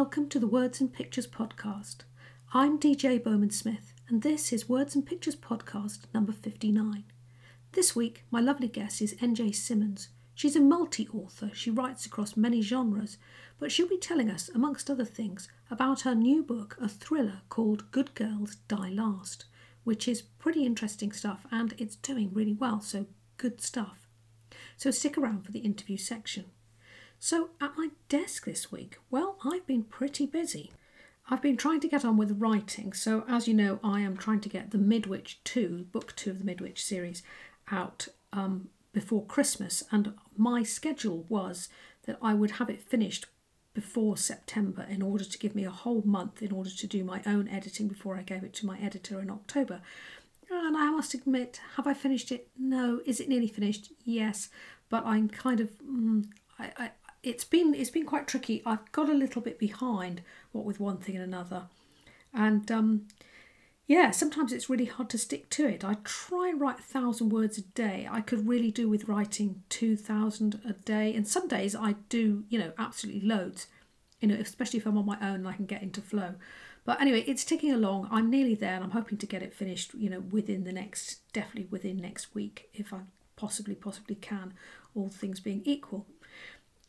welcome to the Words and Pictures podcast. I'm DJ Bowman Smith, and this is Words and Pictures podcast number 59. This week, my lovely guest is NJ Simmonds. She's a multi author, she writes across many genres, but she'll be telling us, amongst other things, about her new book, a thriller called Good Girls Die Last, which is pretty interesting stuff and it's doing really well, so good stuff. So stick around for the interview section. So, at my desk this week, well, I've been pretty busy. I've been trying to get on with writing, so as you know, I am trying to get the Mid Witch 2, book 2 of the Mid Witch series, out um, before Christmas, and my schedule was that I would have it finished before September in order to give me a whole month in order to do my own editing before I gave it to my editor in October. And I must admit, have I finished it? No. Is it nearly finished? Yes. But I'm kind of, mm, I, I, it's been it's been quite tricky. I've got a little bit behind, what with one thing and another, and um, yeah, sometimes it's really hard to stick to it. I try and write a thousand words a day. I could really do with writing two thousand a day, and some days I do, you know, absolutely loads. You know, especially if I'm on my own and I can get into flow. But anyway, it's ticking along. I'm nearly there, and I'm hoping to get it finished. You know, within the next, definitely within next week, if I possibly possibly can, all things being equal.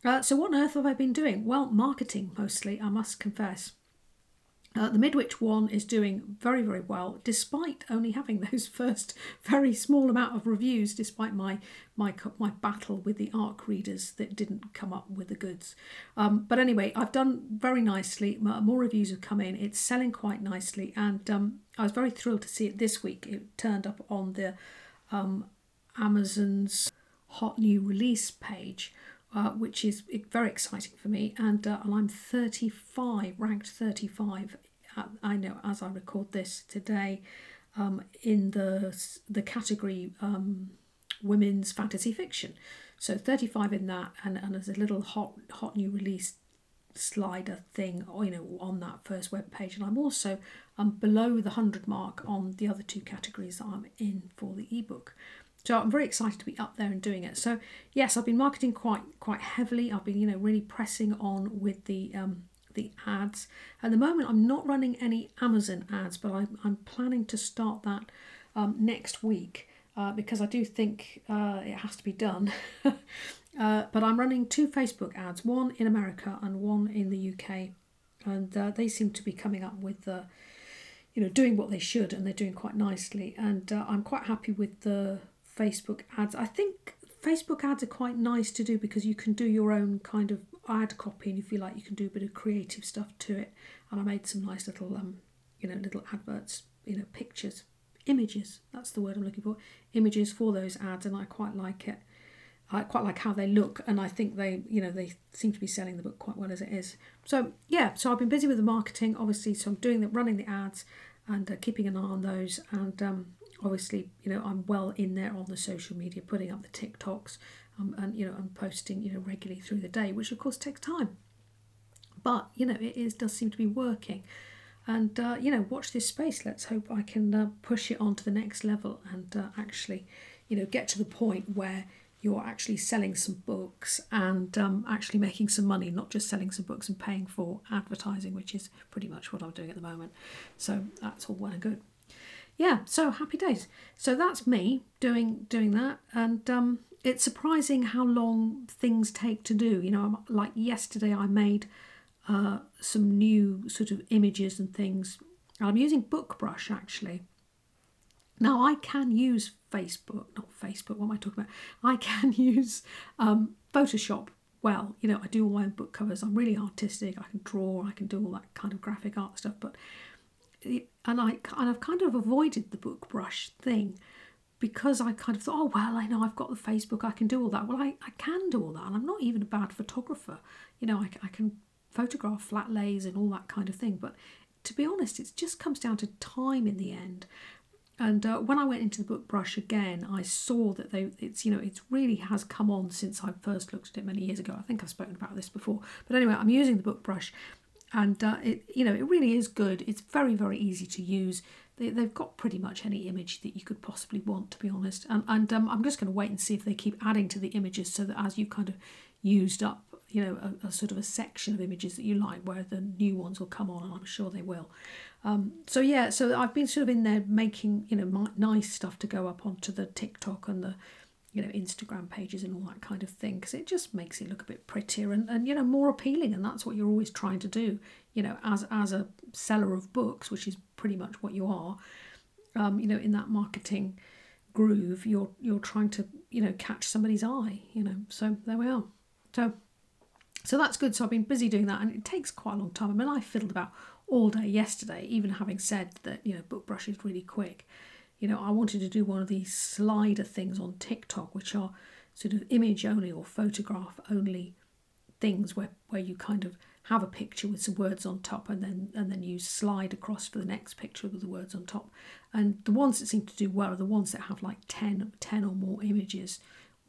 Uh, so, what on earth have I been doing? Well, marketing mostly, I must confess. Uh, the Mid Witch one is doing very, very well, despite only having those first very small amount of reviews. Despite my my my battle with the ARC readers that didn't come up with the goods. Um, but anyway, I've done very nicely. More reviews have come in. It's selling quite nicely, and um, I was very thrilled to see it this week. It turned up on the um, Amazon's hot new release page uh, which is very exciting for me. And, uh, and I'm 35, ranked 35. Uh, I know as I record this today, um, in the the category um, women's fantasy fiction. So 35 in that, and, and there's a little hot hot new release slider thing, you know, on that first web page. And I'm also um, below the 100 mark on the other two categories that I'm in for the ebook. So I'm very excited to be up there and doing it. So yes, I've been marketing quite quite heavily. I've been you know really pressing on with the um, the ads. At the moment, I'm not running any Amazon ads, but I'm I'm planning to start that um, next week uh, because I do think uh, it has to be done. uh, but I'm running two Facebook ads, one in America and one in the UK, and uh, they seem to be coming up with the you know doing what they should and they're doing quite nicely and uh, i'm quite happy with the Facebook ads. I think Facebook ads are quite nice to do because you can do your own kind of ad copy and if you like you can do a bit of creative stuff to it. And I made some nice little um you know little adverts, you know, pictures, images. That's the word I'm looking for. Images for those ads and I quite like it. I quite like how they look, and I think they, you know, they seem to be selling the book quite well as it is. So yeah, so I've been busy with the marketing, obviously. So I'm doing the running the ads and uh, keeping an eye on those, and um, obviously, you know, I'm well in there on the social media, putting up the TikToks, um, and you know, I'm posting, you know, regularly through the day, which of course takes time. But you know, it is does seem to be working, and uh, you know, watch this space. Let's hope I can uh, push it on to the next level and uh, actually, you know, get to the point where you're actually selling some books and um, actually making some money, not just selling some books and paying for advertising, which is pretty much what I'm doing at the moment. So that's all well and good yeah, so happy days. So that's me doing doing that, and um, it's surprising how long things take to do. You know, like yesterday, I made uh, some new sort of images and things. I'm using BookBrush actually. Now I can use Facebook, not Facebook. What am I talking about? I can use um, Photoshop well. You know, I do all my own book covers. I'm really artistic. I can draw. I can do all that kind of graphic art stuff. But and I and I've kind of avoided the BookBrush thing because I kind of thought, oh well, I know I've got the Facebook, I can do all that. Well, I, I can do all that, and I'm not even a bad photographer. You know, I, I can photograph flat lays and all that kind of thing. But to be honest, it just comes down to time in the end. And uh, when I went into the BookBrush again, I saw that they it's you know it really has come on since I first looked at it many years ago. I think I've spoken about this before. But anyway, I'm using the BookBrush and uh, it you know it really is good. It's very very easy to use. They, they've got pretty much any image that you could possibly want to be honest. And, and um, i'm just going to wait and see if they keep adding to the images so that as you kind of used up you know a, a, sort of a section of images that you like where the new ones will come on and i'm sure they will. Um, so yeah so i've been sort of in there making you know nice stuff to go up onto the tiktok and the you know instagram pages and all that kind of thing because it just makes it look a bit prettier and, and you know more appealing and that's what you're always trying to do you know as as a seller of books which is pretty much what you are um, you know in that marketing groove you're you're trying to you know catch somebody's eye you know so there we are. So so that's good. So i've been busy doing that and it takes quite a long time. I mean i fiddled about all day yesterday even having said that you know BookBrush is really quick you know i wanted to do one of these slider things on tiktok which are sort of image only or photograph only things where where you kind of have a picture with some words on top and then and then you slide across for the next picture with the words on top. And the ones that seem to do well are the ones that have like 10, 10 or more images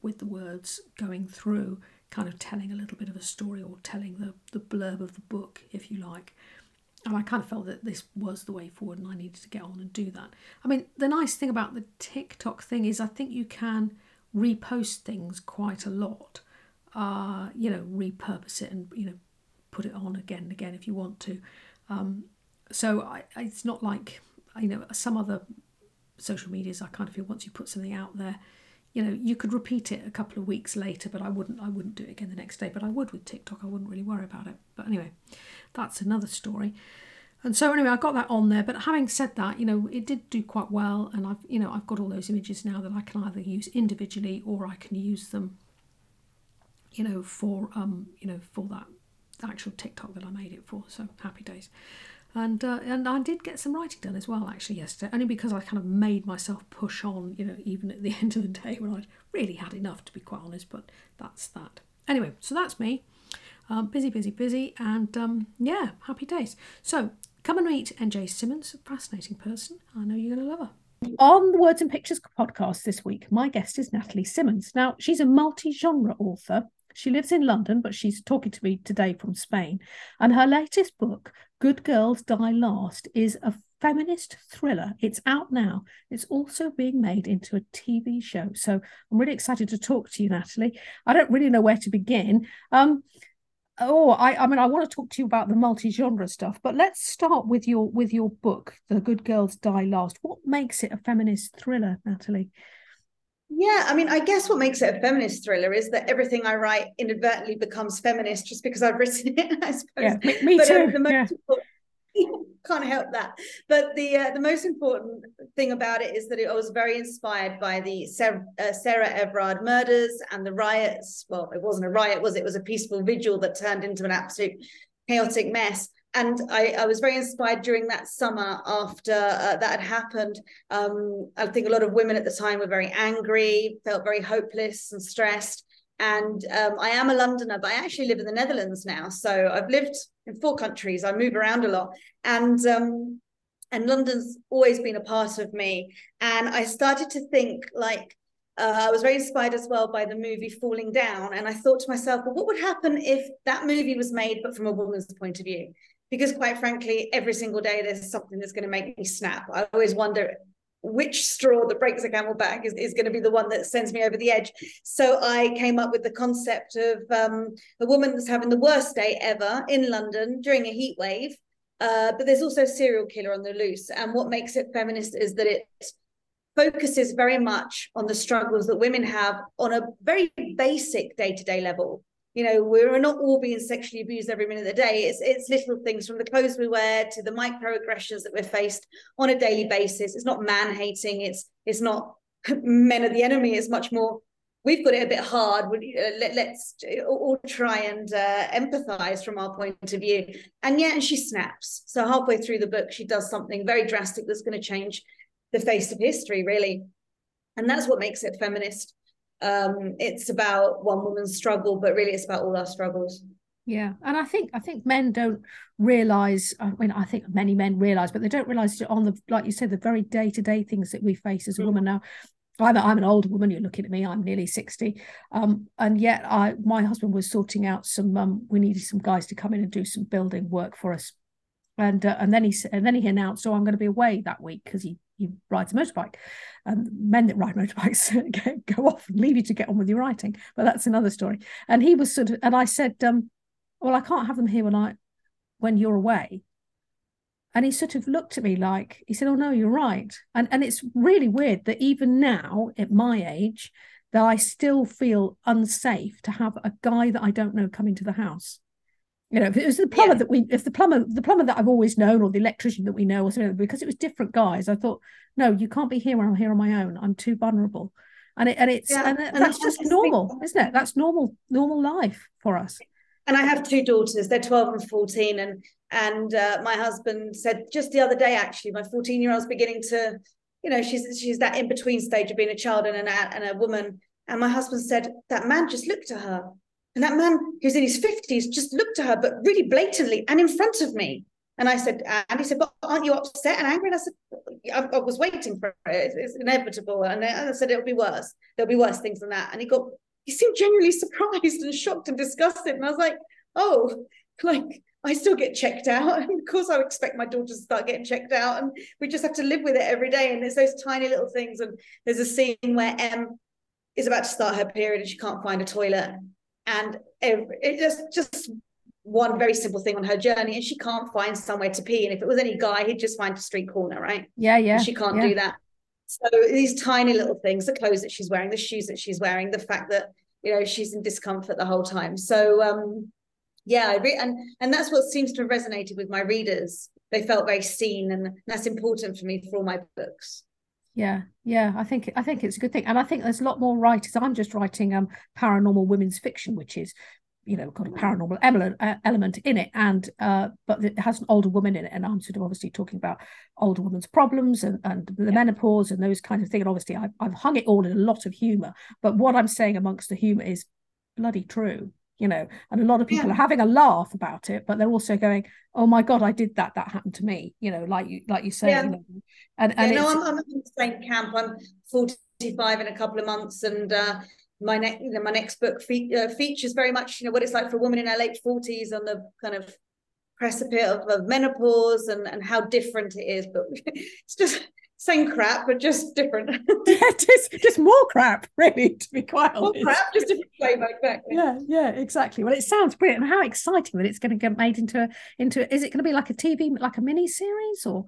with the words going through kind of telling a little bit of a story or telling the, the blurb of the book if you like and I kind of felt that this was the way forward and I needed to get on and do that. I mean, the nice thing about the TikTok thing is I think you can repost things quite a lot. Uh, you know, repurpose it and, you know, put it on again and again if you want to. Um, so I, it's not like you know some other social medias. I kind of feel once you put something out there, you know, you could repeat it a couple of weeks later, but I wouldn't. I wouldn't do it again the next day. But I would with TikTok. I wouldn't really worry about it. But anyway, that's another story. And so anyway, I got that on there. But having said that, you know, it did do quite well, and I've you know I've got all those images now that I can either use individually or I can use them, you know, for um you know for that actual TikTok that I made it for. So happy days. And uh, and I did get some writing done as well actually yesterday, only because I kind of made myself push on, you know, even at the end of the day when I'd really had enough to be quite honest. But that's that. Anyway, so that's me. Um, busy, busy, busy, and um, yeah, happy days. So come and meet NJ Simmonds, a fascinating person. I know you're going to love her. On the Words and Pictures podcast this week, my guest is Natali Simmonds. Now, she's a multi genre author she lives in London, but she's talking to me today from Spain. And her latest book, Good Girls Die Last, is a feminist thriller. It's out now. It's also being made into a TV show. So I'm really excited to talk to you, Natali. I don't really know where to begin. Um, oh, I, I mean, I want to talk to you about the multi-genre stuff, but let's start with your with your book, The Good Girls Die Last. What makes it a feminist thriller, Natali? Yeah, I mean, I guess what makes it a feminist thriller is that everything I write inadvertently becomes feminist just because I've written it. I suppose. Yeah, me, but, uh, too. Um, yeah. can't help that. But the uh, the most important thing about it is that it, I was very inspired by the Sarah, uh, Sarah Everard murders and the riots. Well, it wasn't a riot, was it? It was a peaceful vigil that turned into an absolute chaotic mess and I, I, was very inspired during that summer after uh, that had happened. Um, I think a lot of women at the time were very angry, felt very hopeless and stressed. And um, I am a Londoner, but I actually live in the Netherlands now. So I've lived in four countries. I move around a lot, and um, and London's always been a part of me. And I started to think like uh, I was very inspired as well by the movie Falling Down. And I thought to myself, well, what would happen if that movie was made, but from a woman's point of view? Because quite frankly, every single day there's something that's going to make me snap. I always wonder which straw that breaks a camel back is, is going to be the one that sends me over the edge. So I came up with the concept of um, a woman that's having the worst day ever in London during a heat wave. Uh, but there's also a serial killer on the loose. And what makes it feminist is that it focuses very much on the struggles that women have on a very basic day to day level you know we're not all being sexually abused every minute of the day. It's it's little things from the clothes we wear to the microaggressions that we're faced on a daily basis. It's not man hating. It's it's not men are the enemy. It's much more we've got it a bit hard. Let, us all try and uh, empathize from our point of view. And yeah and she snaps. So halfway through the book she does something very drastic that's going to change the face of history really. And that's what makes it feminist um, it's about one woman's struggle, but really it's about all our struggles. Yeah, and I think I think men don't realize. I mean, I think many men realize, but they don't realize on the like you said, the very day to day things that we face as a mm. woman now. I'm, a, I'm an older woman. You're looking at me. I'm nearly sixty, um, and yet I my husband was sorting out some. Um, we needed some guys to come in and do some building work for us, and uh, and then he and then he announced, "Oh, I'm going to be away that week because he he rides a motorbike." And men that ride motorbikes go off and leave you to get on with your writing, but that's another story. And he was sort of, and I said, um, "Well, I can't have them here when I when you're away." And he sort of looked at me like he said, "Oh no, you're right." And and it's really weird that even now at my age, that I still feel unsafe to have a guy that I don't know coming to the house. You know, if it was the plumber yeah. that we, if the plumber, the plumber that I've always known, or the electrician that we know, or something, because it was different guys, I thought, no, you can't be here when I'm here on my own. I'm too vulnerable, and it, and it's, yeah. and, and that's just normal, isn't it? That's normal, normal life for us. And I have two daughters; they're twelve and fourteen, and and uh, my husband said just the other day, actually, my fourteen year old's beginning to you know, she's she's that in between stage of being a child and, an, and a woman. And my husband said that man just looked at her, and that man who's in his fifties just looked at her, but really blatantly and in front of me. And I said, and he said, but aren't you upset and angry? And I said, I, I was waiting for it. It's, inevitable. And I, said, it'll be worse. There'll be worse things than that. And he got, he seemed genuinely surprised and shocked and disgusted. And I was like, oh, like I still get checked out. And of course, I expect my daughter to start getting checked out. And we just have to live with it every day. And it's those tiny little things. And there's a scene where Em is about to start her period and she can't find a toilet. And it just, just one very simple thing on her journey. And she can't find somewhere to pee. And if it was any guy, he'd just find a street corner, right? Yeah, yeah. And she can't yeah. do that. So these tiny little things, the clothes that she's wearing, the shoes that she's wearing, the fact that, you know, she's in discomfort the whole time. So, um, yeah I re- and and that's what seems to have resonated with my readers they felt very seen and that's important for me for all my books yeah yeah i think i think it's a good thing and i think there's a lot more writers i'm just writing um paranormal women's fiction which is you know got a paranormal element, uh, element in it and uh but it has an older woman in it and i'm sort of obviously talking about older women's problems and, and the yeah. menopause and those kinds of things and obviously I've, I've hung it all in a lot of humor but what i'm saying amongst the humor is bloody true you know and a lot of people yeah. are having a laugh about it but they're also going oh my god i did that that happened to me you know like you like you say yeah. you know, and, and yeah, no, I'm, I'm in the same camp i'm 45 in a couple of months and uh my next you know my next book fe- uh, features very much you know what it's like for a woman in her late 40s on the kind of precipice of, of menopause and and how different it is but it's just same crap, but just different. yeah, just just more crap, really, to be quite honest. More crap, just different flavour, exactly. Yeah, yeah, exactly. Well, it sounds brilliant. And how exciting that it's going to get made into a into is it going to be like a TV like a mini series or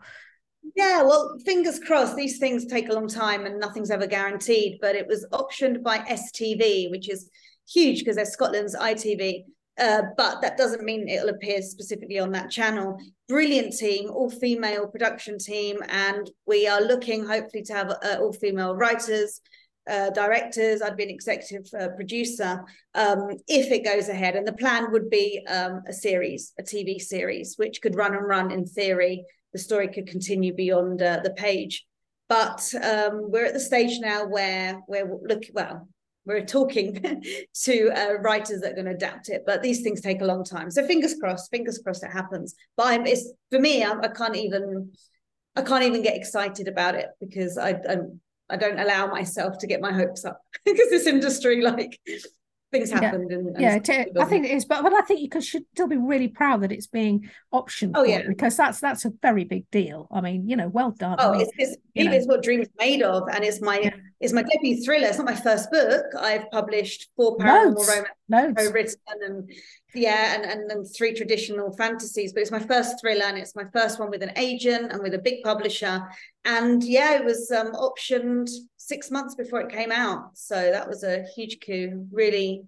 yeah, well, fingers crossed. These things take a long time and nothing's ever guaranteed. But it was optioned by STV, which is huge because they're Scotland's ITV. Uh, but that doesn't mean it'll appear specifically on that channel. Brilliant team, all female production team, and we are looking hopefully to have uh, all female writers, uh, directors. I'd be an executive uh, producer um, if it goes ahead. And the plan would be um, a series, a TV series, which could run and run in theory. The story could continue beyond uh, the page. But um, we're at the stage now where we're looking, well, we're talking to uh, writers that are going to adapt it but these things take a long time. So fingers crossed fingers crossed it happens. But I'm, it's for me I'm, I can not even I can't even get excited about it because I I'm, I don't allow myself to get my hopes up because this industry like things happened. Yeah, and, and yeah I think it is, but but I think you could, should still be really proud that it's being optioned. Oh yeah, because that's that's a very big deal. I mean, you know, well done. Oh, I mean, it's, it's, it's what dreams made of, and it's my yeah. it's my debut thriller. It's not my first book. I've published four paranormal Loads. romance co-written and yeah, and, and and three traditional fantasies. But it's my first thriller, and it's my first one with an agent and with a big publisher. And yeah, it was um, optioned six months before it came out. So that was a huge coup. Really,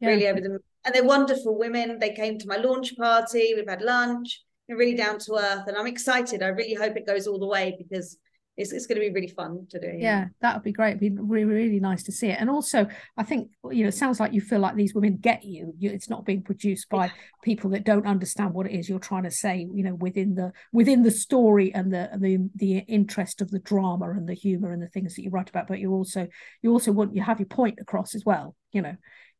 yeah. really over them. And they're wonderful women. They came to my launch party. We've had lunch. They're really down to earth, and I'm excited. I really hope it goes all the way because it's, it's going to be really fun to do. Yeah, yeah that would be great. It'd be really, really nice to see it. And also, I think you know, it sounds like you feel like these women get you. you it's not being produced by people that don't understand what it is you're trying to say. You know, within the within the story and the the the interest of the drama and the humor and the things that you write about. But you also you also want you have your point across as well. You know,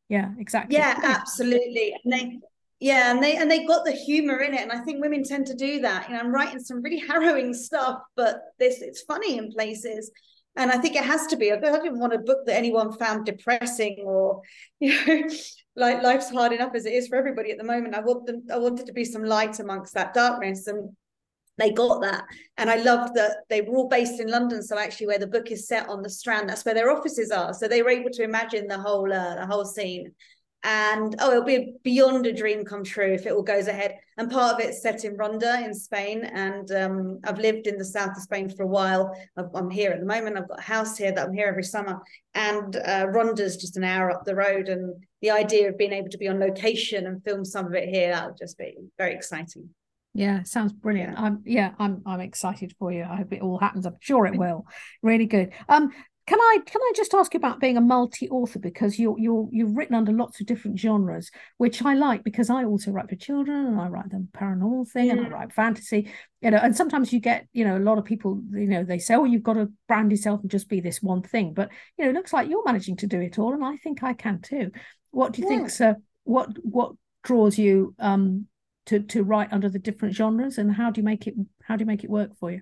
yeah, exactly. Yeah, absolutely. And they yeah and they and they got the humor in it and i think women tend to do that. You know i'm writing some really harrowing stuff but this it's funny in places. And i think it has to be. I didn't want a book that anyone found depressing or you know like life's hard enough as it is for everybody at the moment. I want them i wanted to be some light amongst that darkness and they got that. And i loved that they were all based in london so actually where the book is set on the strand that's where their offices are. So they were able to imagine the whole uh, the whole scene and oh it'll be beyond a dream come true if it all goes ahead and part of it's set in ronda in spain and um, i've lived in the south of spain for a while i'm here at the moment i've got a house here that i'm here every summer and uh, ronda's just an hour up the road and the idea of being able to be on location and film some of it here that would just be very exciting yeah, sounds brilliant. I'm yeah, I'm I'm excited for you. I hope it all happens. I'm sure it will. Really good. Um, can I can I just ask you about being a multi-author because you're you're you've written under lots of different genres, which I like because I also write for children and I write the paranormal thing yeah. and I write fantasy, you know. And sometimes you get you know a lot of people you know they say oh you've got to brand yourself and just be this one thing, but you know it looks like you're managing to do it all, and I think I can too. What do you yeah. think, sir? What what draws you um to to write under the different genres and how do you make it how do you make it work for you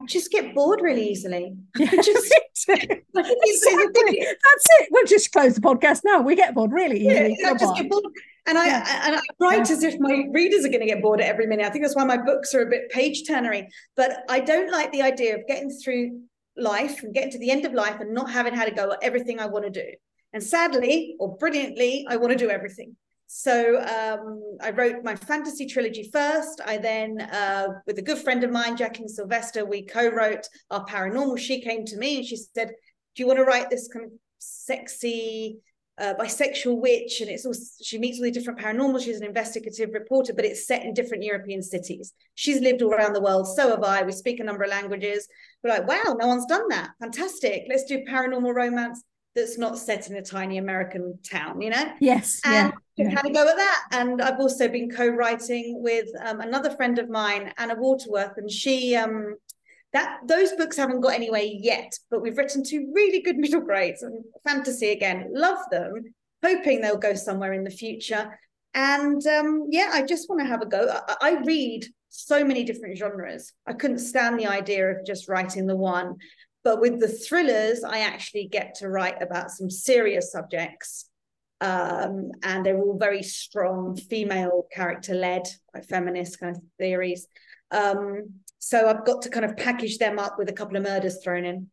I just get bored really easily. Yeah, just, exactly. That's it. We'll just close the podcast now. We get bored really easily. Yeah, I just get bored. And I yeah. and I write yeah. as if my readers are going to get bored at every minute. I think that's why my books are a bit page turnery. But I don't like the idea of getting through life and getting to the end of life and not having had a go at everything I want to do. And sadly or brilliantly, I want to do everything. So um, I wrote my fantasy trilogy first. I then, uh, with a good friend of mine, Jacqueline Silvester, we co-wrote our paranormal. She came to me and she said, "Do you want to write this kind of sexy uh, bisexual witch?" And it's all she meets all the different paranormal. She's an investigative reporter, but it's set in different European cities. She's lived all around the world. So have I. We speak a number of languages. We're like, wow, no one's done that. Fantastic. Let's do paranormal romance that's not set in a tiny American town, you know? Yes. And yeah. had a go at that. And I've also been co-writing with um, another friend of mine, Anna Waterworth, and she um that those books haven't got anywhere yet, but we've written two really good middle grades and fantasy again. Love them, hoping they'll go somewhere in the future. And um, yeah, I just want to have a go. I, I read so many different genres. I couldn't stand the idea of just writing the one. But with the thrillers, I actually get to write about some serious subjects. Um, and they're all very strong female character led, like feminist kind of theories. Um, so I've got to kind of package them up with a couple of murders thrown in.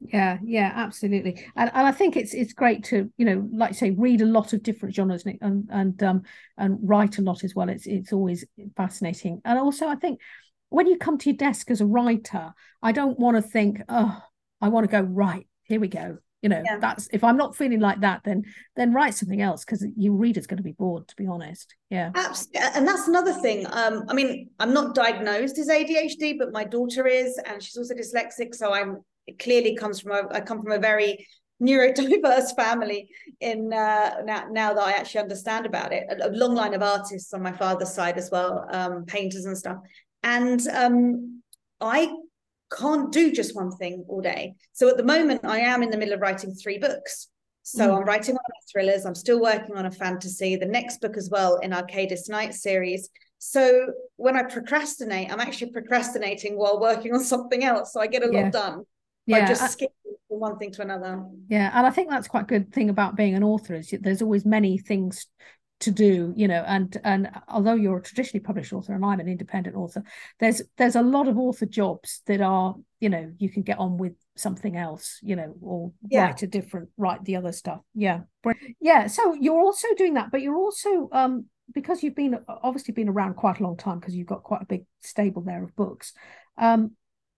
Yeah, yeah, absolutely, and and I think it's it's great to you know like say read a lot of different genres and and um and write a lot as well. It's it's always fascinating, and also I think when you come to your desk as a writer, I don't want to think, oh, I want to go right. Here we go. You know, yeah. that's if I'm not feeling like that, then then write something else because your reader's going to be bored. To be honest, yeah. Absolutely, and that's another thing. Um, I mean, I'm not diagnosed as ADHD, but my daughter is, and she's also dyslexic. So I'm it clearly comes from a I come from a very neurodiverse family in uh, now, now that I actually understand about it. A, a, long line of artists on my father's side as well, um, painters and stuff. And um, I can't do just one thing all day. So at the moment, I am in the middle of writing three books. So mm. I'm writing one of on thrillers. I'm still working on a fantasy. The next book as well in Arcadia Knight series. So when I procrastinate, I'm actually procrastinating while working on something else. So I get a yeah. lot done. Yeah. I just skip from one thing to another. Yeah, and I think that's quite a good thing about being an author is there's always many things to do you know and and although you're a traditionally published author and i'm an independent author there's there's a lot of author jobs that are you know you can get on with something else you know or yeah. write a different write the other stuff yeah yeah so you're also doing that but you're also um because you've been obviously been around quite a long time because you've got quite a big stable there of books um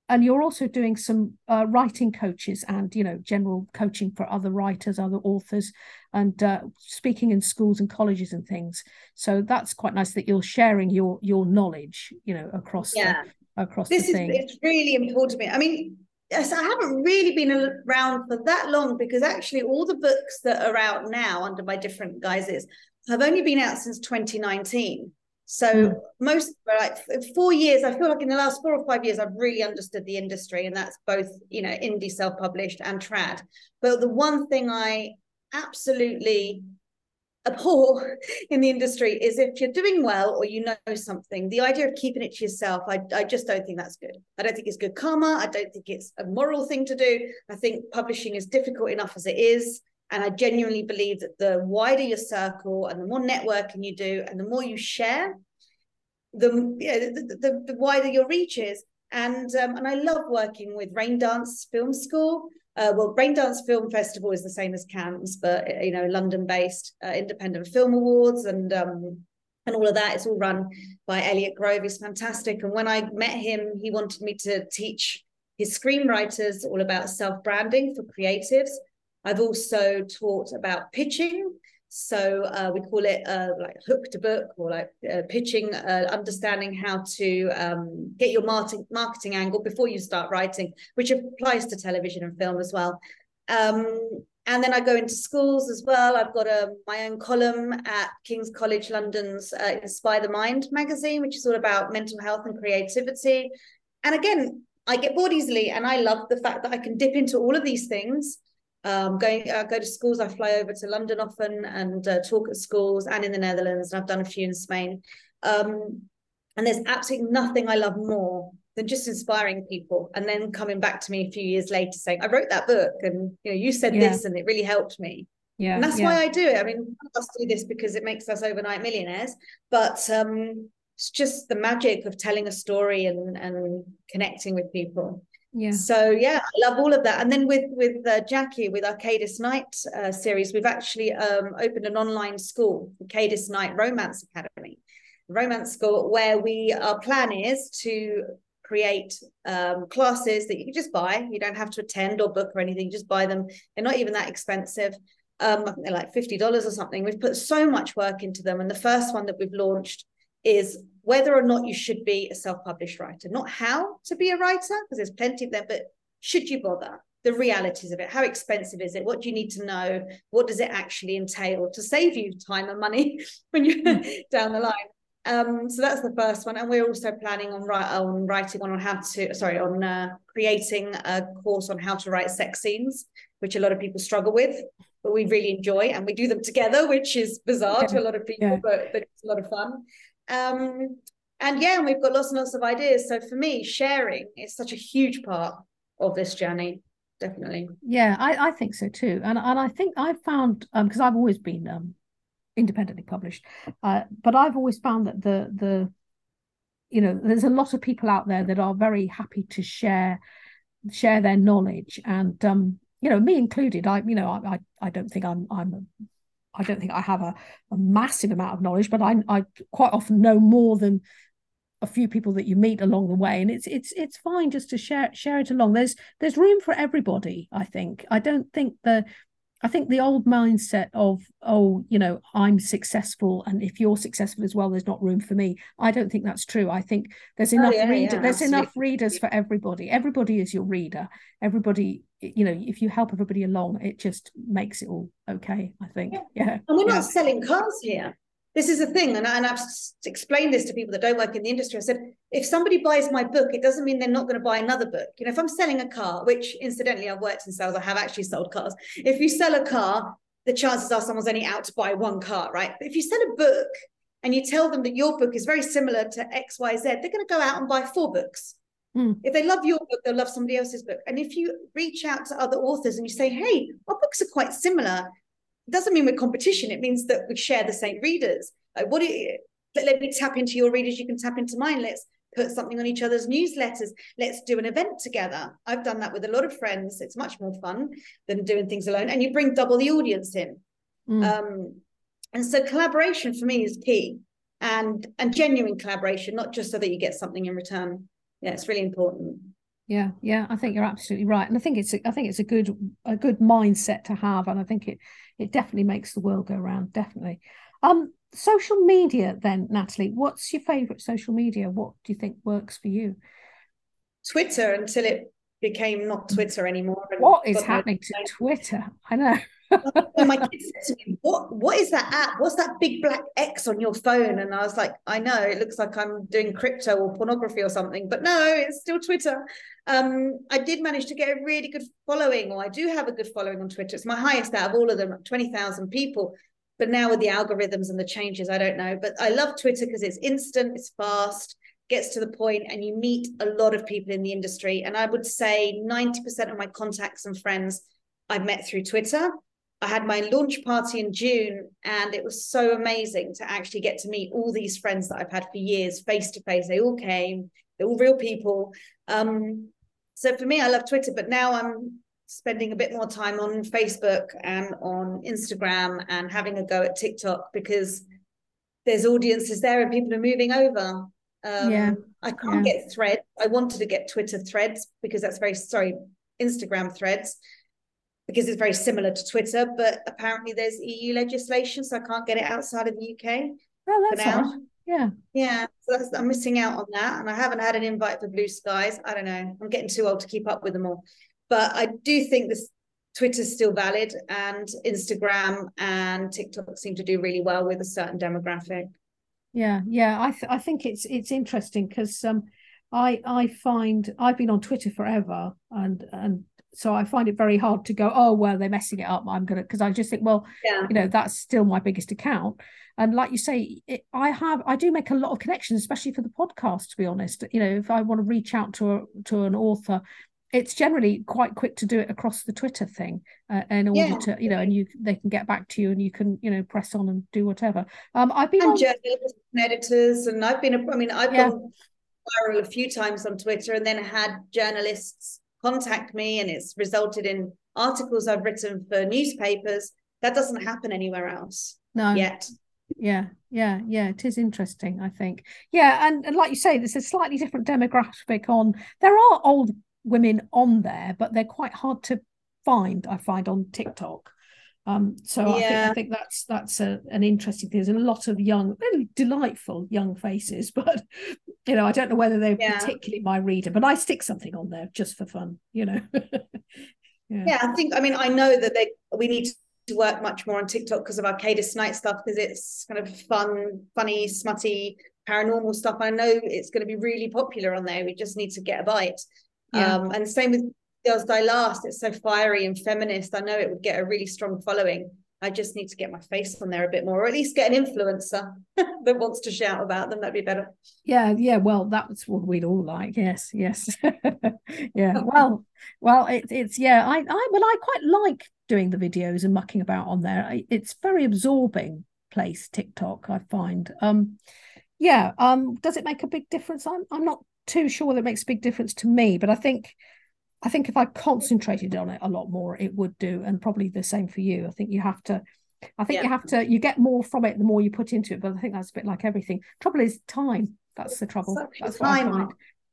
and you're also doing some uh, writing coaches and you know general coaching for other writers other authors and uh, speaking in schools and colleges and things. So that's quite nice that you're sharing your your knowledge you know across yeah. the, across this is thing. it's really important to me. I mean yes i haven't really been around for that long because actually all the books that are out now under my different guises have only been out since 2019 so most like four years, I feel like in the last four or five years, I've really understood the industry, and that's both you know indie self-published and trad. But the one thing I absolutely abhor in the industry is if you're doing well or you know something, the idea of keeping it to yourself, I, I just don't think that's good. I don't think it's good karma. I don't think it's a moral thing to do. I think publishing is difficult enough as it is. And I genuinely believe that the wider your circle and the more networking you do and the more you share, the the, the, the wider your reach is. And um, and I love working with Raindance Film School. Uh, well, Raindance Film Festival is the same as Cannes, but you know, London-based uh, independent film awards and um, and all of that. It's all run by Elliot Grove. He's fantastic. And when I met him, he wanted me to teach his screenwriters all about self-branding for creatives. I've also taught about pitching so uh, we call it uh, like hook to book or like uh, pitching, uh, understanding how to um, get your marketing marketing angle before you start writing, which applies to television and film as well. Um, and then I go into schools as well. I've got a, um, my own column at King's College London's uh, Inspire the Mind magazine, which is all about mental health and creativity. And again, I get bored easily, and I love the fact that I can dip into all of these things um, going uh, go to schools. I fly over to London often and uh, talk at schools and in the Netherlands, and I've done a few in Spain. Um, and there's absolutely nothing I love more than just inspiring people and then coming back to me a few years later saying, "I wrote that book, and you know, you said yeah. this, and it really helped me." Yeah, and that's yeah. why I do it. I mean, us do this because it makes us overnight millionaires, but um, it's just the magic of telling a story and and connecting with people yeah. So yeah i love all of that. And then with with uh, jackie with Arcadia Knight uh, series we've actually um, opened an online school Arcadia Knight romance academy. Romance school where we our plan is to create um, classes that you can just buy. You don't have to attend or book or anything just buy them. They're not even that expensive. Um, they're like $50 or something. We've put so much work into them. And the first one that we've launched is whether or not you should be a self-published writer, not how to be a writer, because there's plenty of them, but should you bother? The realities of it. How expensive is it? What do you need to know? What does it actually entail to save you time and money when you're hmm. down the line? Um, so that's the first one, and we're also planning on, write, on writing one on how to, sorry, on uh, creating a course on how to write sex scenes, which a lot of people struggle with, but we really enjoy, and we do them together, which is bizarre yeah. to a lot of people, yeah. but, but it's a lot of fun. Um, and yeah, and we've got lots and lots of ideas. So for me, sharing is such a huge part of this journey. Definitely. Yeah, I, I think so too. And and I think I've found because um, I've always been um, independently published, uh, but I've always found that the the you know there's a lot of people out there that are very happy to share share their knowledge and um you know me included i you know i i, I don't think i'm i'm I don't think I have a, a massive amount of knowledge, but I, I quite often know more than a few people that you meet along the way. And it's it's it's fine just to share share it along. There's there's room for everybody i think. I don't think the i think the old mindset of oh you know i'm successful and if you're successful as well there's not room for me. I don't think that's true. I think there's oh, enough oh, yeah, reader yeah, there's absolutely. enough readers for everybody. Everybody is your reader. Everybody you know if you help everybody along it just makes it all okay i think. Yeah, yeah. and we're not selling cars here this is a thing and, and i've explained this to people that don't work in the industry. I said if somebody buys my book it doesn't mean they're not going to buy another book. You know if i'm selling a car which incidentally i've worked in sales i have actually sold cars. If you sell a car the chances are someone's only out to buy one car right? But if you sell a book and you tell them that your book is very similar to xyz they're going to go out and buy four books. Mm. If they love your book, they'll love somebody else's book. And if you reach out to other authors and you say, hey, our books are quite similar, doesn't mean we're competition. It means that we share the same readers. Like, what do you, let, me tap into your readers, you can tap into mine. Let's put something on each other's newsletters. Let's do an event together. I've done that with a lot of friends. It's much more fun than doing things alone. And you bring double the audience in. Mm. Um, and so collaboration for me is key and and genuine collaboration, not just so that you get something in return yeah it's really important yeah yeah i think you're absolutely right and i think it's a, i think it's a good a good mindset to have and i think it it definitely makes the world go around definitely. Um social media then Natali what's your favorite social media? What do you think works for you? Twitter until it became not twitter anymore what is happening to twitter? I know my kids said to me, "What? What is that app? What's that big black X on your phone?" And I was like, "I know. It looks like I'm doing crypto or pornography or something, but no, it's still Twitter." Um, I did manage to get a really good following, or I do have a good following on Twitter. It's my highest out of all of them, twenty thousand people. But now with the algorithms and the changes, I don't know. But I love Twitter because it's instant, it's fast, gets to the point, and you meet a lot of people in the industry. And I would say ninety percent of my contacts and friends I've met through Twitter I had my launch party in June, and it was so amazing to actually get to meet all these friends that I've had for years face to face. They all came, they're all real people. Um, so for me, I love Twitter, but now I'm spending a bit more time on Facebook and on Instagram and having a go at TikTok because there's audiences there and people are moving over. Um, yeah. I can't yeah. get threads. I wanted to get Twitter threads because that's very sorry, Instagram threads because it's very similar to Twitter, but apparently there's EU legislation, so I can't get it outside of the UK. Oh, that's now. Yeah. Yeah. So I'm missing out on that. And I haven't had an invite for Blue Skies. I don't know. I'm getting too old to keep up with them all. But I do think this Twitter's still valid and Instagram and TikTok seem to do really well with a certain demographic. Yeah, yeah. I th- I think it's it's interesting because um I I find I've been on Twitter forever and and so I find it very hard to go, oh well, they're messing it up. I'm gonna because I just think, well, yeah. you know, that's still my biggest account. And like you say, it, I have I do make a lot of connections, especially for the podcast. To be honest, you know, if I want to reach out to a, to an author, it's generally quite quick to do it across the Twitter thing uh, in order yeah. to you know, and you they can get back to you and you can you know press on and do whatever. Um, I've been and on... journalists and editors, and I've been I mean I've yeah. gone viral a few times on Twitter, and then had journalists contact me and it's resulted in articles I've written for newspapers. That doesn't happen anywhere else. No. Yet. Yeah, yeah, yeah. It is interesting, I think. Yeah, and, and like you say, there's a slightly different demographic on there are old women on there, but they're quite hard to find, I find, on TikTok. Um, so yeah. I, think, I think that's that's a, an interesting thing. There's a lot of young, really delightful young faces, but you know, I don't know whether they're yeah. particularly my reader, but I stick something on there just for fun, you know. yeah. yeah, I think I mean I know that they we need to work much more on TikTok because of Arcadia Knight stuff because it's kind of fun, funny, smutty, paranormal stuff. I know it's going to be really popular on there. We just need to get a bite. Yeah. Um, and same with Girls Die Last. It's so fiery and feminist. I know it would get a really strong following. I just need to get my face on there a bit more, or at least get an influencer that wants to shout about them. That'd be better. Yeah, yeah. Well, that's what we'd all like. Yes, yes. yeah. Well, well, it, it's yeah. I, I, well, I quite like doing the videos and mucking about on there. It's very absorbing place. TikTok, I find. Um, yeah. Um, does it make a big difference? I'm, I'm not too sure that makes a big difference to me, but I think I think if I concentrated on it a lot more, it would do, and probably the same for you. I think you have to. I think yeah. you have to. You get more from it the more you put into it, but I think that's a bit like everything. Trouble is time. That's the trouble. That's time.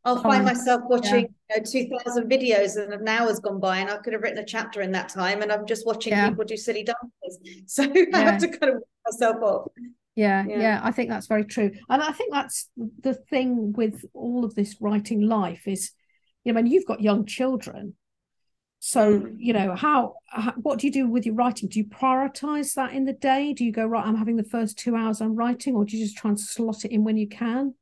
I'll find myself watching yeah. you know, 2000 videos and an hour's gone by and I could have written a chapter in that time and I'm just watching yeah. people do silly dances. So. I have to kind of myself off. Yeah, yeah, yeah, I think that's very true. And I think that's the thing with all of this writing life is you know, I mean, you've got young children. So, you know, how, how, what do you do with your writing? Do you prioritize that in the day? Do you go, right, I'm having the first two hours I'm writing, or do you just try and slot it in when you can?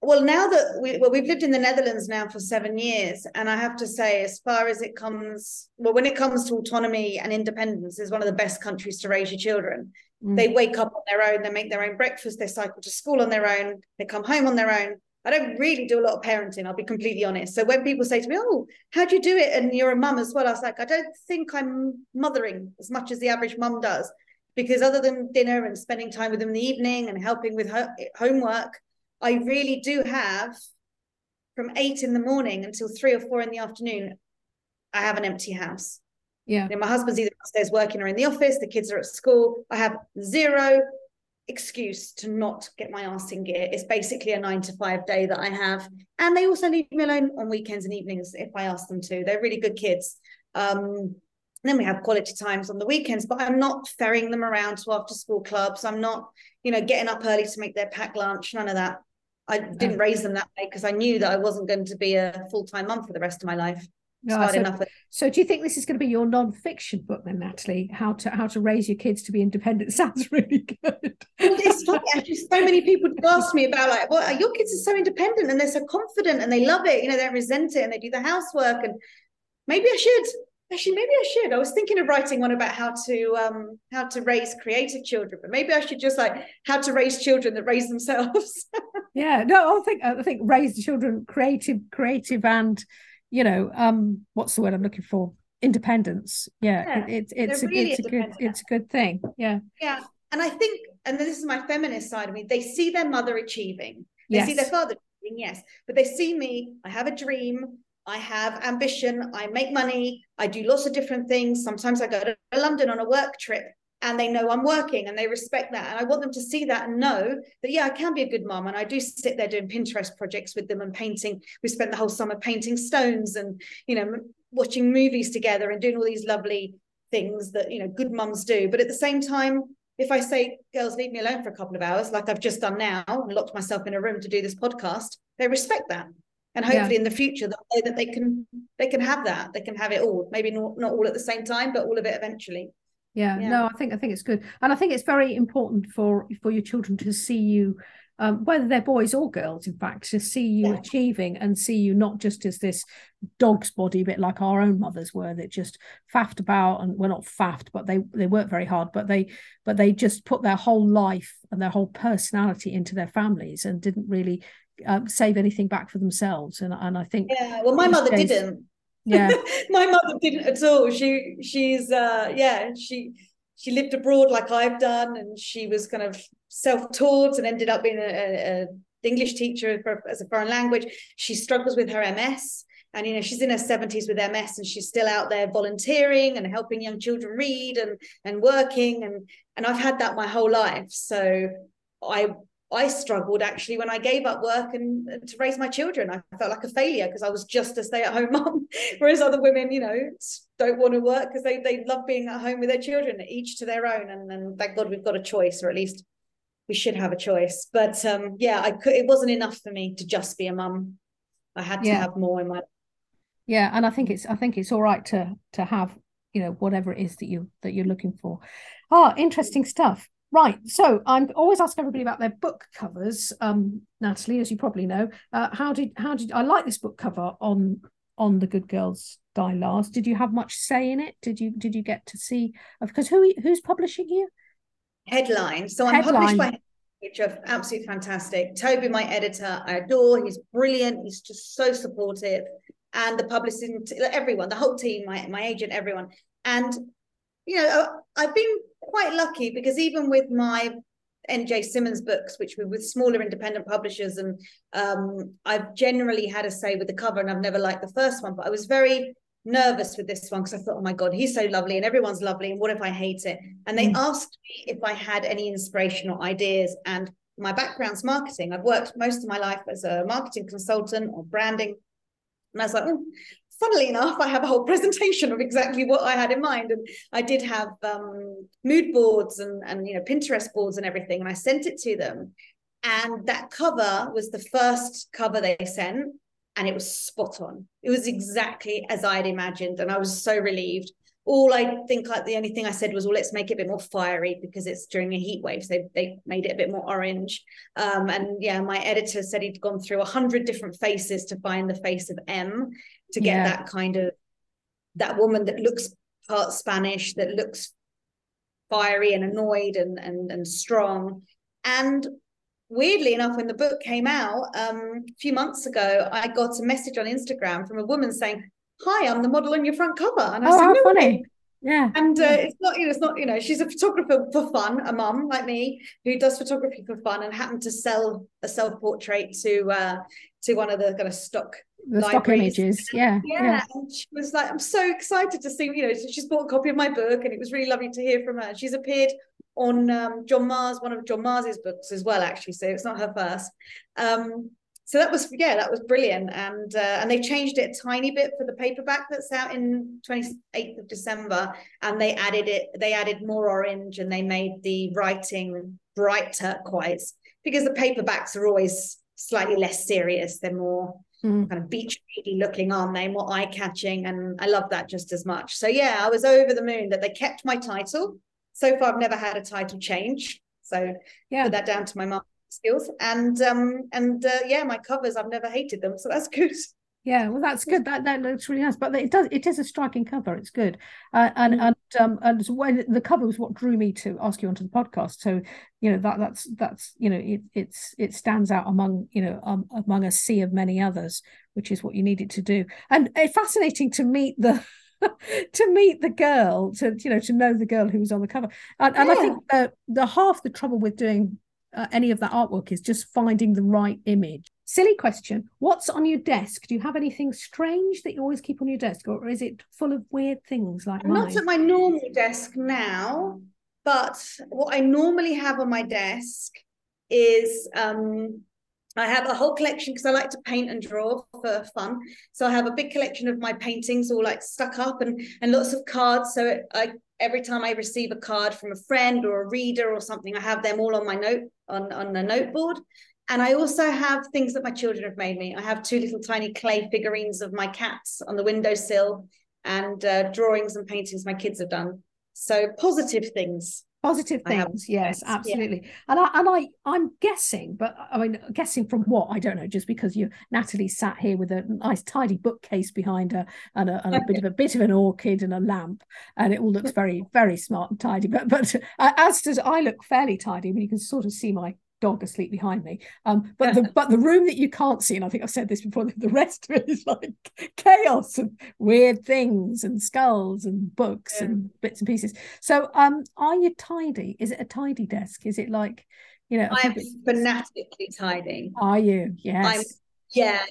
Well, now that we well, we've lived in the Netherlands now for seven years, and I have to say, as far as it comes, well, when it comes to autonomy and independence, is one of the best countries to raise your children. Mm. They wake up on their own, they make their own breakfast, they cycle to school on their own, they come home on their own. I don't really do a lot of parenting, I'll be completely honest. So when people say to me, Oh, how do you do it? And you're a mum as well, I was like, I don't think I'm mothering as much as the average mum does. Because other than dinner and spending time with them in the evening and helping with ho- homework, I really do have from eight in the morning until three or four in the afternoon, I have an empty house. Yeah. You know, my husband's either upstairs working or in the office, the kids are at school. I have zero excuse to not get my ass in gear. It's basically a nine to five day that I have. And they also leave me alone on weekends and evenings if I ask them to. They're really good kids. Um, then we have quality times on the weekends, but I'm not ferrying them around to after school clubs. I'm not, you know, getting up early to make their packed lunch, none of that. I didn't raise them that way because I knew that I wasn't going to be a full time mum for the rest of my life. No, so, so, do you think this is going to be your non-fiction book then, Natali? How to how to raise your kids to be independent sounds really good. it's funny, actually, so many people ask me about like, well, your kids are so independent and they're so confident and they love it. You know, they don't resent it and they do the housework. And maybe I should. Actually, maybe I should. I was thinking of writing one about how to um how to raise creative children, but maybe I should just like how to raise children that raise themselves. yeah, no, I think I think raise children creative, creative and you know, um, what's the word I'm looking for? independence yeah, Yeah, it, it's it's a, really it's a good it's a good thing yeah Yeah. And I think, and this is my feminist side of me, they see their mother achieving. They see their father achieving, yes. But they see me, I have a dream, I have ambition, I make money, I do lots of different things. Sometimes I go to London on a work trip and they know I'm working and they respect that. And I want them to see that and know that, yeah, I can be a good mom. And I do sit there doing Pinterest projects with them and painting. We spent the whole summer painting stones and, you know, watching movies together and doing all these lovely things that, you know, good mums do. But at the same time, if I say, girls, leave me alone for a couple of hours, like I've just done now and locked myself in a room to do this podcast, they respect that. And Yeah. hopefully in the future they'll know that they can they can have that. They can have it all. Maybe not, not all at the same time, but all of it eventually. Yeah Yeah. no i think i think it's good and i think it's very important for for your children to see you um, whether they're boys or girls in fact to see you Yeah. achieving and see you not just as this dog's body a bit like our own mothers were that just faffed about and well not faffed but they they worked very hard but they but they just put their whole life and their whole personality into their families and didn't really um, save anything back for themselves and and i think Yeah. Well, my mother days- didn't. Yeah my mother didn't at all. She she's uh yeah, she she lived abroad like I've done, and she was kind of self-taught and ended up being a, a, English teacher for, as a foreign language. She struggles with her MS. And you know she's in her 70s with MS and she's still out there volunteering and helping young children read and and working and and I've had that my whole life. So I I struggled actually when I gave up work and to raise my children. I felt like a failure because I was just a stay-at-home mom, whereas other women, you know, don't want to work because they they love being at home with their children, each to their own. And and thank God we've got a choice, or at least we should have a choice. But um, yeah, I could. It wasn't enough for me to just be a mum. I had to Yeah. have more in my. yeah and i think it's i think it's all right to to have you know whatever it is that you that you're looking for ah interesting stuff right so i'm always ask everybody about their book covers um Natali as you probably know uh, how did how did i like this book cover on on the good girls die last did you have much say in it did you did you get to see because who who's publishing you headline. So I'm published by which are absolutely fantastic. Toby, my editor, I adore. He's brilliant. He's just so supportive. And the publishing, everyone, the whole team, my, my agent, everyone. And, you know, uh, I've been quite lucky because even with my NJ Simmonds books, which were with smaller independent publishers, and um, I've generally had a say with the cover, and I've never liked the first one, but I was very nervous with this one because I thought, oh my God, he's so lovely and everyone's lovely. And what if I hate it? And they Mm. asked me if I had any inspirational ideas. And my background's marketing. I've worked most of my life as a marketing consultant or branding. And I was like, oh, funnily enough, I have a whole presentation of exactly what I had in mind. And I did have um, mood boards and, and you know Pinterest boards and everything. And I sent it to them. And that cover was the first cover they sent. And it was spot on. It was exactly as I had imagined. And I was so relieved. All I think like the only thing I said was, well, let's make it a bit more fiery because it's during a heat wave. So they, they made it a bit more orange. Um, and yeah, my editor said he'd gone through a hundred different faces to find the face of M to get Yeah. that kind of that woman that looks part Spanish, that looks fiery and annoyed and and and strong. And weirdly enough, when the book came out um, a few months ago, I got a message on Instagram from a woman saying, "Hi, I'm the model on your front cover," and I oh said, how "No funny way." Yeah And uh, it's not, you know, it's not, you know, she's a photographer for fun, a mum like me who does photography for fun and happened to sell a self portrait to uh, to one of the kind of stock the stock images yeah yeah, yeah and she was like, I'm so excited to see, you know, she's bought a copy of my book and it was really lovely to hear from her. She's appeared on um, John Marrs, one of John Marrs's books as well, actually. So it's not her first. Um, so that was, yeah, that was brilliant. And uh, and they changed it a tiny bit for the paperback that's out in 28th of December. And they added it, they added more orange and they made the writing bright turquoise because the paperbacks are always slightly less serious. They're more Mm. kind of beach ready looking, aren't they? More eye catching, and I love that just as much. So yeah, I was over the moon that they kept my title. So far, I've never had a title change. So yeah put that down to my marketing skills, and um and uh, yeah, my covers I've never hated them, so that's good. Yeah, well, that's good. That that looks really nice. But it does. It is a striking cover. It's good. Uh, and Mm. and um and so when the cover was what drew me to ask you onto the podcast. So you know that that's that's you know it it's it stands out among you know um, among a sea of many others, which is what you needed to do. And it's fascinating to meet the to meet the girl, to you know, to know the girl who was on the cover. And, and I think the the half the trouble with doing uh, any of that artwork is just finding the right image. Silly question. What's on your desk? Do you have anything strange that you always keep on your desk, or is it full of weird things like I'm mine? not at my normal desk now, but what I normally have on my desk is um, I have a whole collection because I like to paint and draw for fun. So I have a big collection of my paintings all like stuck up and and lots of cards. So I every time I receive a card from a friend or a reader or something, I have them all on my note on on a noteboard. And I also have things that my children have made me. I have two little tiny clay figurines of my cats on the windowsill and uh, drawings and paintings my kids have done. So positive things. Positive things, yes, yes, yeah. absolutely. And I and I I'm guessing, but I mean guessing from what I don't know, just because you Natali sat here with a nice tidy bookcase behind her and a, and a bit of a bit of an orchid and a lamp, and it all looks very very smart and tidy. But but uh, as does I look fairly tidy. I mean, you can sort of see my dog asleep behind me. Um, but the but the room that you can't see, and I think I've said this before, the rest of it is like chaos and weird things and skulls and books Yeah. and bits and pieces. So, um, are you tidy? Is it a tidy desk? Is it like, you know, I I'm fanatically tidy. are you? Yes. Yeah,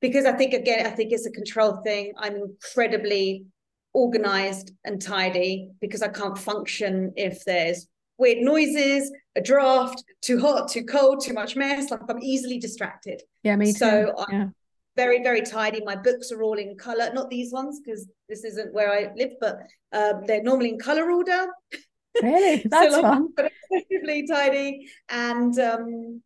because I think again, I think it's a control thing. I'm incredibly organized and tidy because I can't function if there's weird noises, a draft, too hot, too cold, too much mess. Like I'm easily distracted. yeah, me too. so I- yeah. Very, very tidy. My books are all in color, not these ones because this isn't where I live, but um, they're normally in color order. Really? That's so like, fun. But excessively tidy and um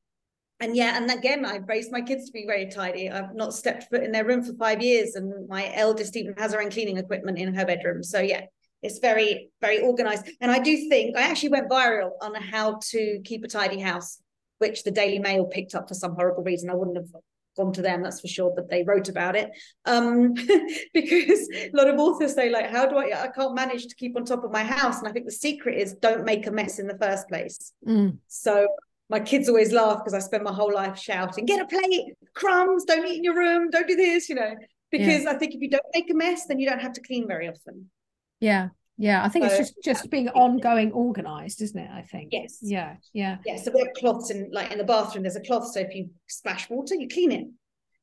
and yeah, and again, I've raised my kids to be very tidy. I've not stepped foot in their room for five years, and my eldest even has her own cleaning equipment in her bedroom. So yeah, it's very, very organized. And I do think I actually went viral on how to keep a tidy house, which the Daily Mail picked up for some horrible reason. I wouldn't have gone to them, that's for sure, but they wrote about it. Um, because a lot of authors say, like, how do I I can't manage to keep on top of my house? And I think the secret is don't make a mess in the first place. Mm. So my kids always laugh because I spend my whole life shouting, get a plate, crumbs, don't eat in your room, don't do this, you know. Because I think if you don't make a mess, then you don't have to clean very often. Yeah. Yeah. I think it's just just being ongoing organized, isn't it? I think. Yes. Yeah. Yeah. Yeah. So we have cloths in like in the bathroom, there's a cloth. So if you splash water, you clean it.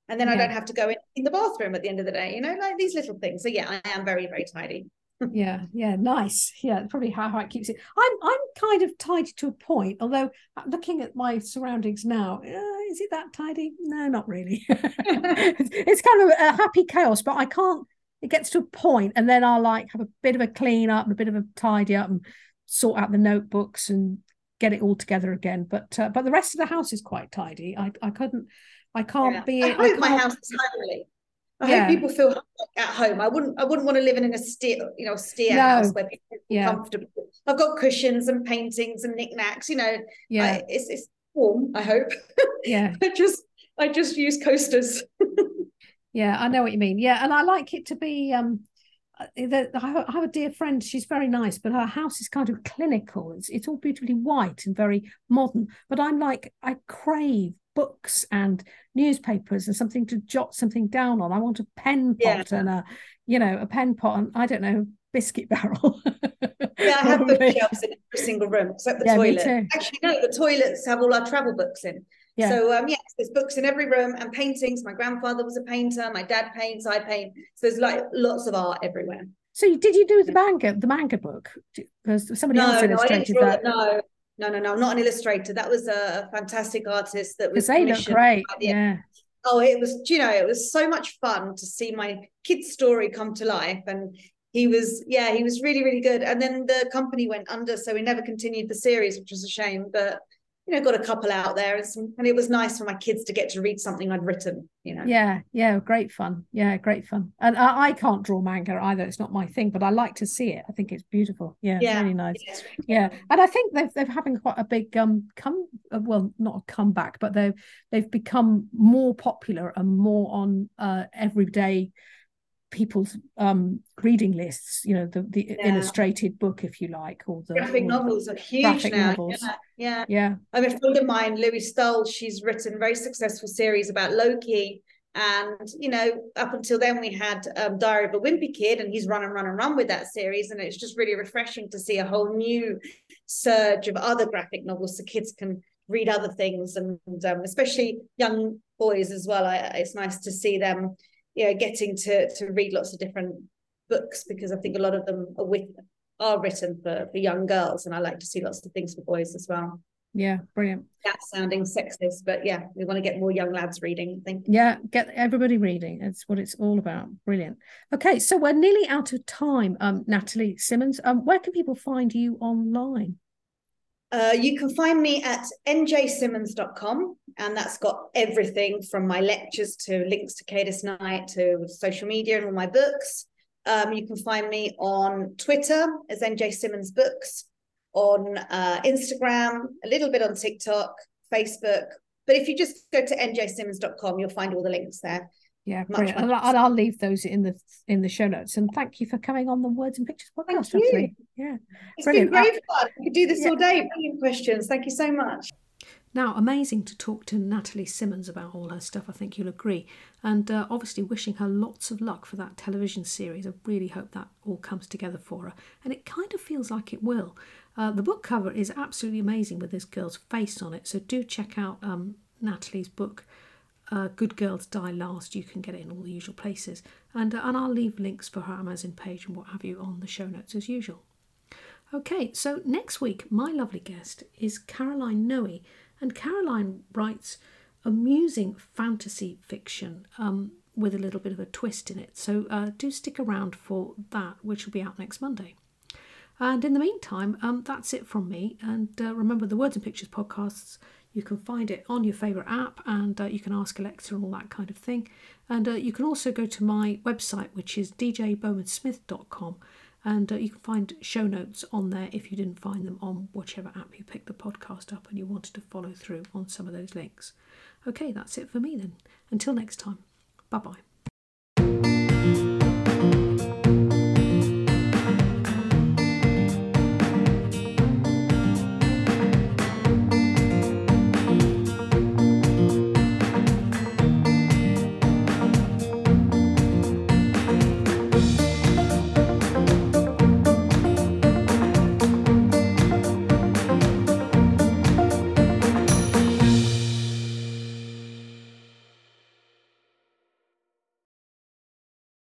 And then I don't have to go in, in the bathroom at the end of the day, you know, like these little things. So yeah, I am very, very tidy. yeah yeah nice yeah probably how, how it keeps it i'm i'm kind of tidy to a point although uh, looking at my surroundings now uh, is it that tidy no not really it's kind of a happy chaos but i can't it gets to a point and then i'll like have a bit of a clean up and a bit of a tidy up and sort out the notebooks and get it all together again but uh, but the rest of the house is quite tidy i i couldn't i can't Yeah. be I I hope my house is homely. I Yeah. hope people feel at home. I wouldn't. I wouldn't want to live in an austere, you know, austere No. house where people feel Yeah. comfortable. I've got cushions and paintings and knickknacks. You know, yeah I, it's it's warm. I hope. yeah I just I just use coasters. Yeah, I know what you mean. Yeah, and I like it to be. Um, uh, the, I have- a dear friend. She's very nice, but her house is kind of clinical. It's it's all beautifully white and very modern. But I'm like, I crave books and newspapers and something to jot something down on. I want a pen Yeah. pot and a, you know, a pen pot and I don't know, biscuit barrel. Yeah, I have bookshelves in every single room except the Yeah, toilet. Actually, no, the toilets have all our travel books in. Yeah. So um, yes, there's books in every room and paintings. My grandfather was a painter. My dad paints. I paint. So there's like lots of art everywhere. So you- did you do the manga, the manga book? Because somebody else No, no, illustrated draw that. No, no, no, no. I'm not an illustrator. That was a fantastic artist that was they look great. Yeah. Oh, it was, you know, it was so much fun to see my kid's story come to life. And he was, yeah, he was really, really good. And then the company went under, so we never continued the series, which was a shame. But you know, got a couple out there, and, some, and it was nice for my kids to get to read something I'd written. You know, Yeah, yeah, great fun. Yeah, great fun. And I, I can't draw manga either. It's not my thing, but I like to see it. I think it's beautiful. Yeah, Yeah. really nice. Yes. Yeah, and I think they've they're having quite a big um come uh, well not a comeback, but they've they've become more popular and more on uh everyday people's um reading lists. You know, the the Yeah. illustrated book, if you like, or the graphic or- novels are huge now. novels. Yeah, yeah. Yeah, I mean, a friend of mine, Louie Stowell, she's written a very successful series about Loki, And you know, up until then, we had um, Diary of a Wimpy Kid, and he's run and run and run with that series, and it's just really refreshing to see a whole new surge of other graphic novels, so kids can read other things, and um, especially young boys as well. I, it's nice to see them, you know, getting to to read lots of different books because I think a lot of them are with are written for for young girls, and I like to see lots of things for boys as well. Yeah, brilliant. That's sounding sexist, but yeah, we want to get more young lads reading, I think. Yeah, get everybody reading. That's what it's all about. Brilliant. Okay, so we're nearly out of time. Um, Natali Simmonds, um, where can people find you online? Uh, you can find me at njsimmonds.com, and that's got everything from my lectures to links to Arcadia Knight to social media and all my books. Um, you can find me on Twitter as NJ Simmonds Books on uh, Instagram, a little bit on TikTok, Facebook. But if you just go to njsimmonds.com, you'll find all the links there. Yeah, much, and, I'll leave those in the in the show notes. And thank you for coming on the Words and Pictures podcast. Thank you. Yeah, it's brilliant. been great fun. We could do this yeah. all day. Brilliant questions. Thank you so much. Now, amazing to talk to Natali Simmonds about all her stuff. I think you'll agree. And uh, obviously, wishing her lots of luck for that television series. I really hope that all comes together for her. And it kind of feels like it will. Uh, the book cover is absolutely amazing with this girl's face on it, so do check out um, Natali's book. Uh, Good Girls Die Last. You can get it in all the usual places, and uh, and I'll leave links for her Amazon page and what have you on the show notes as usual. Okay, so next week my lovely guest is Caroline Noe, and Caroline writes amusing fantasy fiction um, with a little bit of a twist in it. So uh, do stick around for that, which will be out next Monday. And in the meantime, um, that's it from me. And uh, remember, the Words and Pictures podcasts, you can find it on your favourite app and uh, you can ask Alexa and all that kind of thing. And uh, you can also go to my website, which is djbowmansmith.com, and uh, you can find show notes on there if you didn't find them on whichever app you picked the podcast up and you wanted to follow through on some of those links. Okay, that's it for me then. Until next time, bye bye.